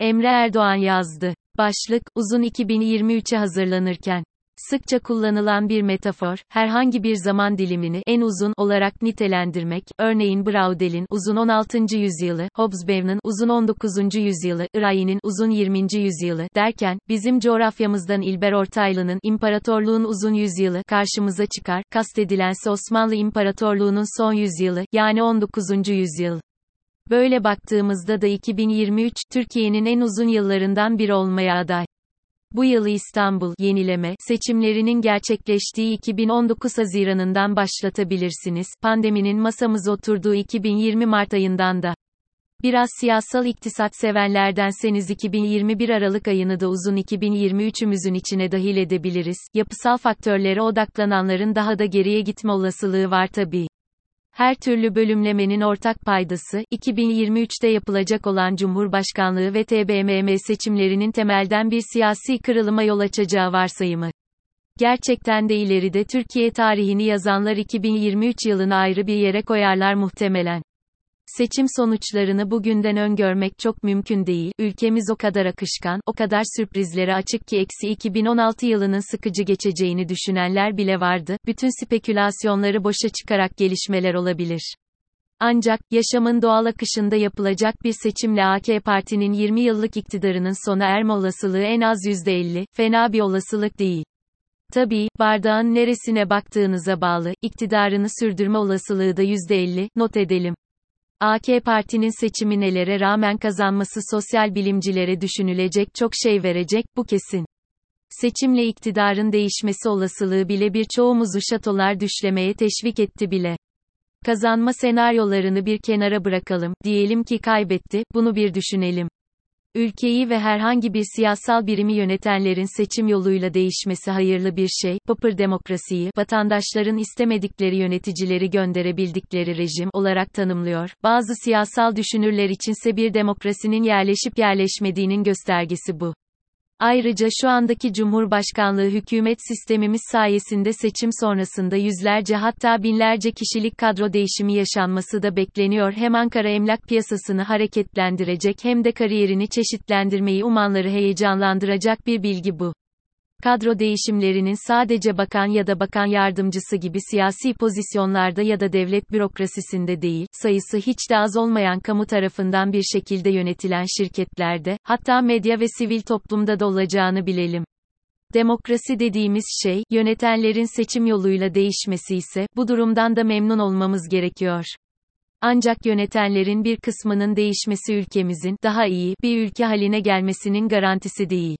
Emre Erdoğan yazdı. Başlık, uzun 2023'e hazırlanırken. Sıkça kullanılan bir metafor, herhangi bir zaman dilimini en uzun olarak nitelendirmek, örneğin Braudel'in uzun 16. yüzyılı, Hobsbawm'ın uzun 19. yüzyılı, Irayi'nin uzun 20. yüzyılı derken, bizim coğrafyamızdan İlber Ortaylı'nın İmparatorluğun uzun yüzyılı karşımıza çıkar, kastedilense Osmanlı İmparatorluğu'nun son yüzyılı, yani 19. yüzyıl. Böyle baktığımızda da 2023, Türkiye'nin en uzun yıllarından biri olmaya aday. Bu yılı İstanbul yenileme seçimlerinin gerçekleştiği 2019 Haziran'ından başlatabilirsiniz. Pandeminin masamız oturduğu 2020 Mart ayından da. Biraz siyasal iktisat sevenlerdenseniz 2021 Aralık ayını da uzun 2023'ümüzün içine dahil edebiliriz. Yapısal faktörlere odaklananların daha da geriye gitme olasılığı var tabii. Her türlü bölümlemenin ortak paydası, 2023'te yapılacak olan Cumhurbaşkanlığı ve TBMM seçimlerinin temelden bir siyasi kırılıma yol açacağı varsayımı. Gerçekten de ileride Türkiye tarihini yazanlar 2023 yılını ayrı bir yere koyarlar muhtemelen. Seçim sonuçlarını bugünden öngörmek çok mümkün değil. Ülkemiz o kadar akışkan, o kadar sürprizlere açık ki eksi 2016 yılının sıkıcı geçeceğini düşünenler bile vardı. Bütün spekülasyonları boşa çıkarak gelişmeler olabilir. Ancak, yaşamın doğal akışında yapılacak bir seçimle AK Parti'nin 20 yıllık iktidarının sona erme olasılığı en az %50, fena bir olasılık değil. Tabii, bardağın neresine baktığınıza bağlı, iktidarını sürdürme olasılığı da %50, not edelim. AK Parti'nin seçimi nelere rağmen kazanması sosyal bilimcilere düşünülecek çok şey verecek, bu kesin. Seçimle iktidarın değişmesi olasılığı bile birçoğumuzu şatolar düşlemeye teşvik etti bile. Kazanma senaryolarını bir kenara bırakalım, diyelim ki kaybetti, bunu bir düşünelim. Ülkeyi ve herhangi bir siyasal birimi yönetenlerin seçim yoluyla değişmesi hayırlı bir şey. Popper demokrasiyi, vatandaşların istemedikleri yöneticileri gönderebildikleri rejim olarak tanımlıyor. Bazı siyasal düşünürler içinse bir demokrasinin yerleşip yerleşmediğinin göstergesi bu. Ayrıca şu andaki Cumhurbaşkanlığı hükümet sistemimiz sayesinde seçim sonrasında yüzlerce hatta binlerce kişilik kadro değişimi yaşanması da bekleniyor. Hem Ankara emlak piyasasını hareketlendirecek hem de kariyerini çeşitlendirmeyi umanları heyecanlandıracak bir bilgi bu. Kadro değişimlerinin sadece bakan ya da bakan yardımcısı gibi siyasi pozisyonlarda ya da devlet bürokrasisinde değil, sayısı hiç de az olmayan kamu tarafından bir şekilde yönetilen şirketlerde, hatta medya ve sivil toplumda da olacağını bilelim. Demokrasi dediğimiz şey, yönetenlerin seçim yoluyla değişmesi ise, bu durumdan da memnun olmamız gerekiyor. Ancak yönetenlerin bir kısmının değişmesi ülkemizin, daha iyi, bir ülke haline gelmesinin garantisi değil.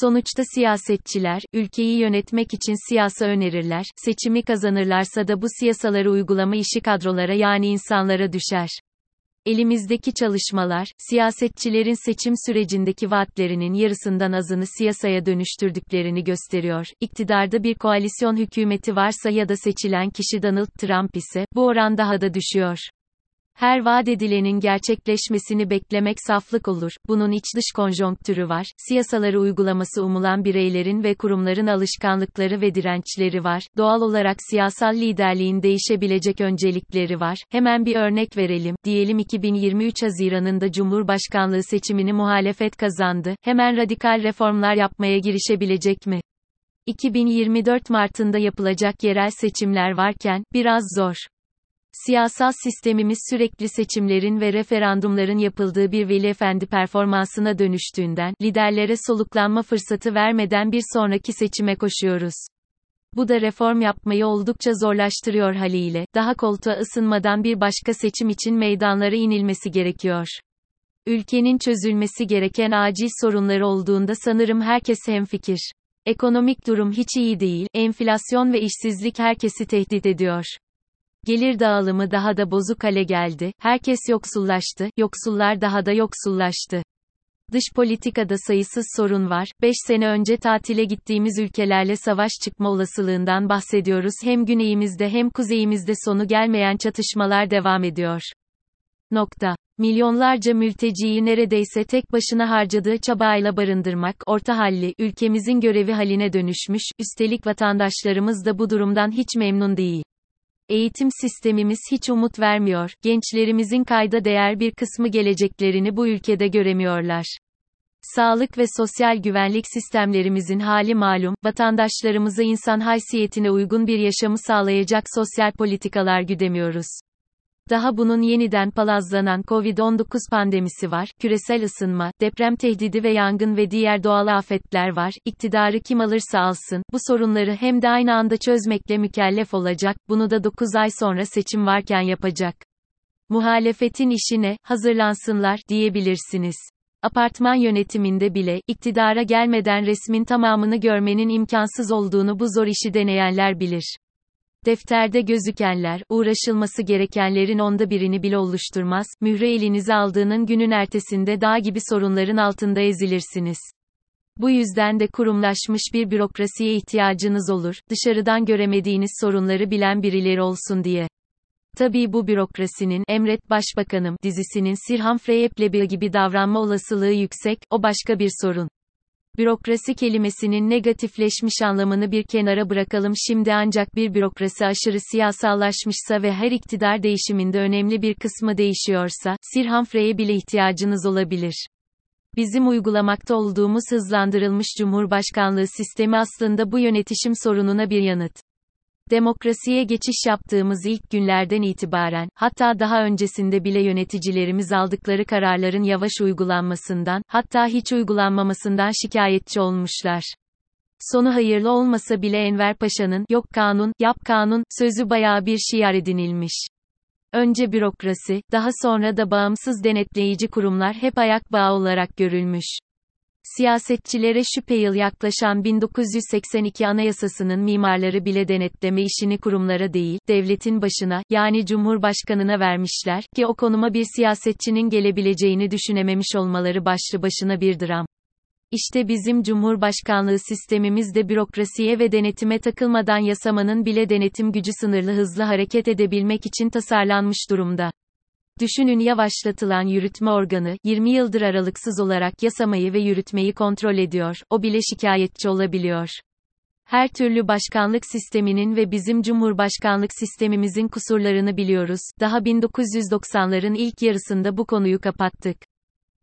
Sonuçta siyasetçiler, ülkeyi yönetmek için siyasa önerirler, seçimi kazanırlarsa da bu siyasaları uygulama işi kadrolara yani insanlara düşer. Elimizdeki çalışmalar, siyasetçilerin seçim sürecindeki vaatlerinin yarısından azını siyasaya dönüştürdüklerini gösteriyor. İktidarda bir koalisyon hükümeti varsa ya da seçilen kişi Donald Trump ise, bu oran daha da düşüyor. Her vaat edilenin gerçekleşmesini beklemek saflık olur. Bunun iç dış konjonktürü var. Siyasaları uygulaması umulan bireylerin ve kurumların alışkanlıkları ve dirençleri var. Doğal olarak siyasal liderliğin değişebilecek öncelikleri var. Hemen bir örnek verelim. Diyelim 2023 Haziran'ında Cumhurbaşkanlığı seçimini muhalefet kazandı. Hemen radikal reformlar yapmaya girişebilecek mi? 2024 Mart'ında yapılacak yerel seçimler varken, biraz zor. Siyasal sistemimiz sürekli seçimlerin ve referandumların yapıldığı bir veli efendi performansına dönüştüğünden, liderlere soluklanma fırsatı vermeden bir sonraki seçime koşuyoruz. Bu da reform yapmayı oldukça zorlaştırıyor haliyle, daha koltuğa ısınmadan bir başka seçim için meydanlara inilmesi gerekiyor. Ülkenin çözülmesi gereken acil sorunları olduğunda sanırım herkes hemfikir. Ekonomik durum hiç iyi değil, enflasyon ve işsizlik herkesi tehdit ediyor. Gelir dağılımı daha da bozuk hale geldi, herkes yoksullaştı, yoksullar daha da yoksullaştı. Dış politikada sayısız sorun var. 5 sene önce tatile gittiğimiz ülkelerle savaş çıkma olasılığından bahsediyoruz. Hem güneyimizde hem kuzeyimizde sonu gelmeyen çatışmalar devam ediyor. Nokta. Milyonlarca mülteciyi neredeyse tek başına harcadığı çabayla barındırmak, orta halli, ülkemizin görevi haline dönüşmüş, üstelik vatandaşlarımız da bu durumdan hiç memnun değil. Eğitim sistemimiz hiç umut vermiyor, gençlerimizin kayda değer bir kısmı geleceklerini bu ülkede göremiyorlar. Sağlık ve sosyal güvenlik sistemlerimizin hali malum, vatandaşlarımıza insan haysiyetine uygun bir yaşamı sağlayacak sosyal politikalar güdemiyoruz. Daha bunun yeniden palazlanan Covid-19 pandemisi var, küresel ısınma, deprem tehdidi ve yangın ve diğer doğal afetler var. İktidarı kim alırsa alsın, bu sorunları hem de aynı anda çözmekle mükellef olacak, bunu da 9 ay sonra seçim varken yapacak. Muhalefetin işine, hazırlansınlar, diyebilirsiniz. Apartman yönetiminde bile, iktidara gelmeden resmin tamamını görmenin imkansız olduğunu bu zor işi deneyenler bilir. Defterde gözükenler, uğraşılması gerekenlerin onda birini bile oluşturmaz, mühre elinize aldığının günün ertesinde dağ gibi sorunların altında ezilirsiniz. Bu yüzden de kurumlaşmış bir bürokrasiye ihtiyacınız olur, dışarıdan göremediğiniz sorunları bilen birileri olsun diye. Tabii bu bürokrasinin, Emret Başbakanım, dizisinin Sir Humphrey Appleby gibi davranma olasılığı yüksek, o başka bir sorun. Bürokrasi kelimesinin negatifleşmiş anlamını bir kenara bırakalım şimdi ancak bir bürokrasi aşırı siyasallaşmışsa ve her iktidar değişiminde önemli bir kısmı değişiyorsa, Sir Humphrey'e bile ihtiyacınız olabilir. Bizim uygulamakta olduğumuz hızlandırılmış cumhurbaşkanlığı sistemi aslında bu yönetişim sorununa bir yanıt. Demokrasiye geçiş yaptığımız ilk günlerden itibaren, hatta daha öncesinde bile yöneticilerimiz aldıkları kararların yavaş uygulanmasından, hatta hiç uygulanmamasından şikayetçi olmuşlar. Sonu hayırlı olmasa bile Enver Paşa'nın, yok kanun, yap kanun, sözü bayağı bir şiar edinilmiş. Önce bürokrasi, daha sonra da bağımsız denetleyici kurumlar hep ayak bağı olarak görülmüş. Siyasetçilere şüpheyil yaklaşan 1982 Anayasası'nın mimarları bile denetleme işini kurumlara değil, devletin başına, yani Cumhurbaşkanına vermişler, ki o konuma bir siyasetçinin gelebileceğini düşünememiş olmaları başlı başına bir dram. İşte bizim Cumhurbaşkanlığı sistemimiz de bürokrasiye ve denetime takılmadan yasamanın bile denetim gücü sınırlı hızlı hareket edebilmek için tasarlanmış durumda. Düşünün yavaşlatılan yürütme organı, 20 yıldır aralıksız olarak yasamayı ve yürütmeyi kontrol ediyor, o bile şikayetçi olabiliyor. Her türlü başkanlık sisteminin ve bizim cumhurbaşkanlık sistemimizin kusurlarını biliyoruz, daha 1990'ların ilk yarısında bu konuyu kapattık.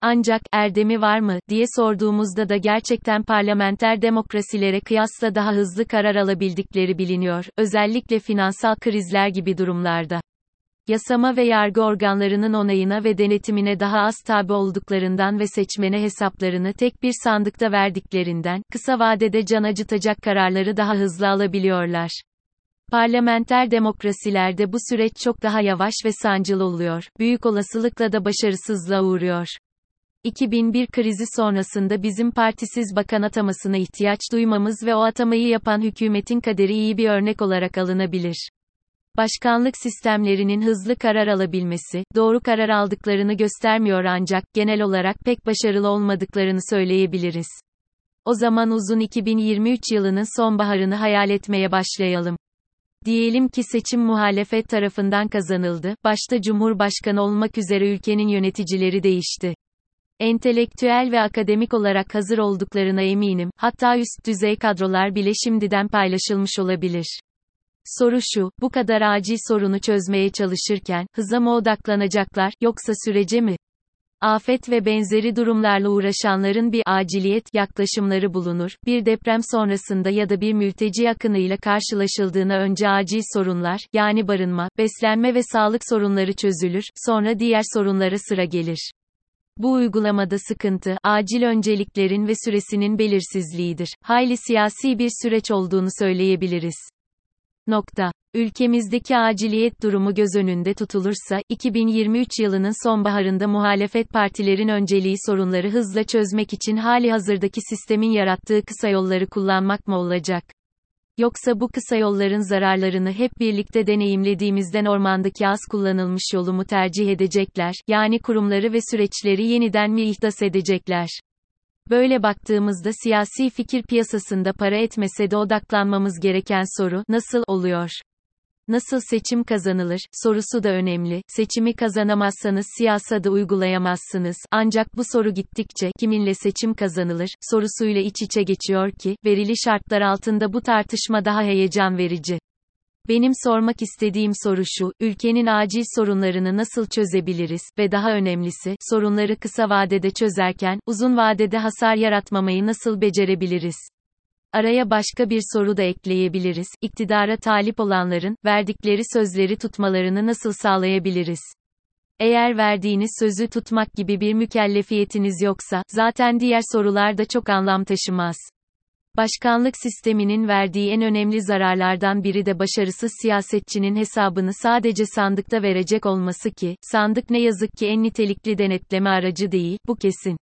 Ancak, erdemi var mı, diye sorduğumuzda da gerçekten parlamenter demokrasilere kıyasla daha hızlı karar alabildikleri biliniyor, özellikle finansal krizler gibi durumlarda yasama ve yargı organlarının onayına ve denetimine daha az tabi olduklarından ve seçmene hesaplarını tek bir sandıkta verdiklerinden, kısa vadede can acıtacak kararları daha hızlı alabiliyorlar. Parlamenter demokrasilerde bu süreç çok daha yavaş ve sancılı oluyor, büyük olasılıkla da başarısızlığa uğruyor. 2001 krizi sonrasında bizim partisiz bakan atamasına ihtiyaç duymamız ve o atamayı yapan hükümetin kaderi iyi bir örnek olarak alınabilir. Başkanlık sistemlerinin hızlı karar alabilmesi, doğru karar aldıklarını göstermiyor ancak genel olarak pek başarılı olmadıklarını söyleyebiliriz. O zaman uzun 2023 yılının sonbaharını hayal etmeye başlayalım. Diyelim ki seçim muhalefet tarafından kazanıldı, başta Cumhurbaşkanı olmak üzere ülkenin yöneticileri değişti. Entelektüel ve akademik olarak hazır olduklarına eminim, hatta üst düzey kadrolar bile şimdiden paylaşılmış olabilir. Soru şu, bu kadar acil sorunu çözmeye çalışırken, hıza mı odaklanacaklar, yoksa sürece mi? Afet ve benzeri durumlarla uğraşanların bir aciliyet yaklaşımları bulunur. Bir deprem sonrasında ya da bir mülteci akınıyla karşılaşıldığına önce acil sorunlar, yani barınma, beslenme ve sağlık sorunları çözülür, sonra diğer sorunlara sıra gelir. Bu uygulamada sıkıntı, acil önceliklerin ve süresinin belirsizliğidir. Hayli siyasi bir süreç olduğunu söyleyebiliriz. Nokta. Ülkemizdeki aciliyet durumu göz önünde tutulursa, 2023 yılının sonbaharında muhalefet partilerin önceliği sorunları hızla çözmek için hali hazırdaki sistemin yarattığı kısa yolları kullanmak mı olacak? Yoksa bu kısa yolların zararlarını hep birlikte deneyimlediğimizden ormandaki az kullanılmış yolu mu tercih edecekler, yani kurumları ve süreçleri yeniden mi ihdas edecekler? Böyle baktığımızda siyasi fikir piyasasında para etmese de odaklanmamız gereken soru, nasıl oluyor? Nasıl seçim kazanılır, sorusu da önemli. Seçimi kazanamazsanız siyasada uygulayamazsınız. Ancak bu soru gittikçe, kiminle seçim kazanılır, sorusuyla iç içe geçiyor ki, verili şartlar altında bu tartışma daha heyecan verici. Benim sormak istediğim soru şu, ülkenin acil sorunlarını nasıl çözebiliriz ve daha önemlisi, sorunları kısa vadede çözerken, uzun vadede hasar yaratmamayı nasıl becerebiliriz? Araya başka bir soru da ekleyebiliriz. İktidara talip olanların, verdikleri sözleri tutmalarını nasıl sağlayabiliriz? Eğer verdiğiniz sözü tutmak gibi bir mükellefiyetiniz yoksa, zaten diğer sorular da çok anlam taşımaz. Başkanlık sisteminin verdiği en önemli zararlardan biri de başarısız siyasetçinin hesabını sadece sandıkta verecek olması ki, sandık ne yazık ki en nitelikli denetleme aracı değil, bu kesin.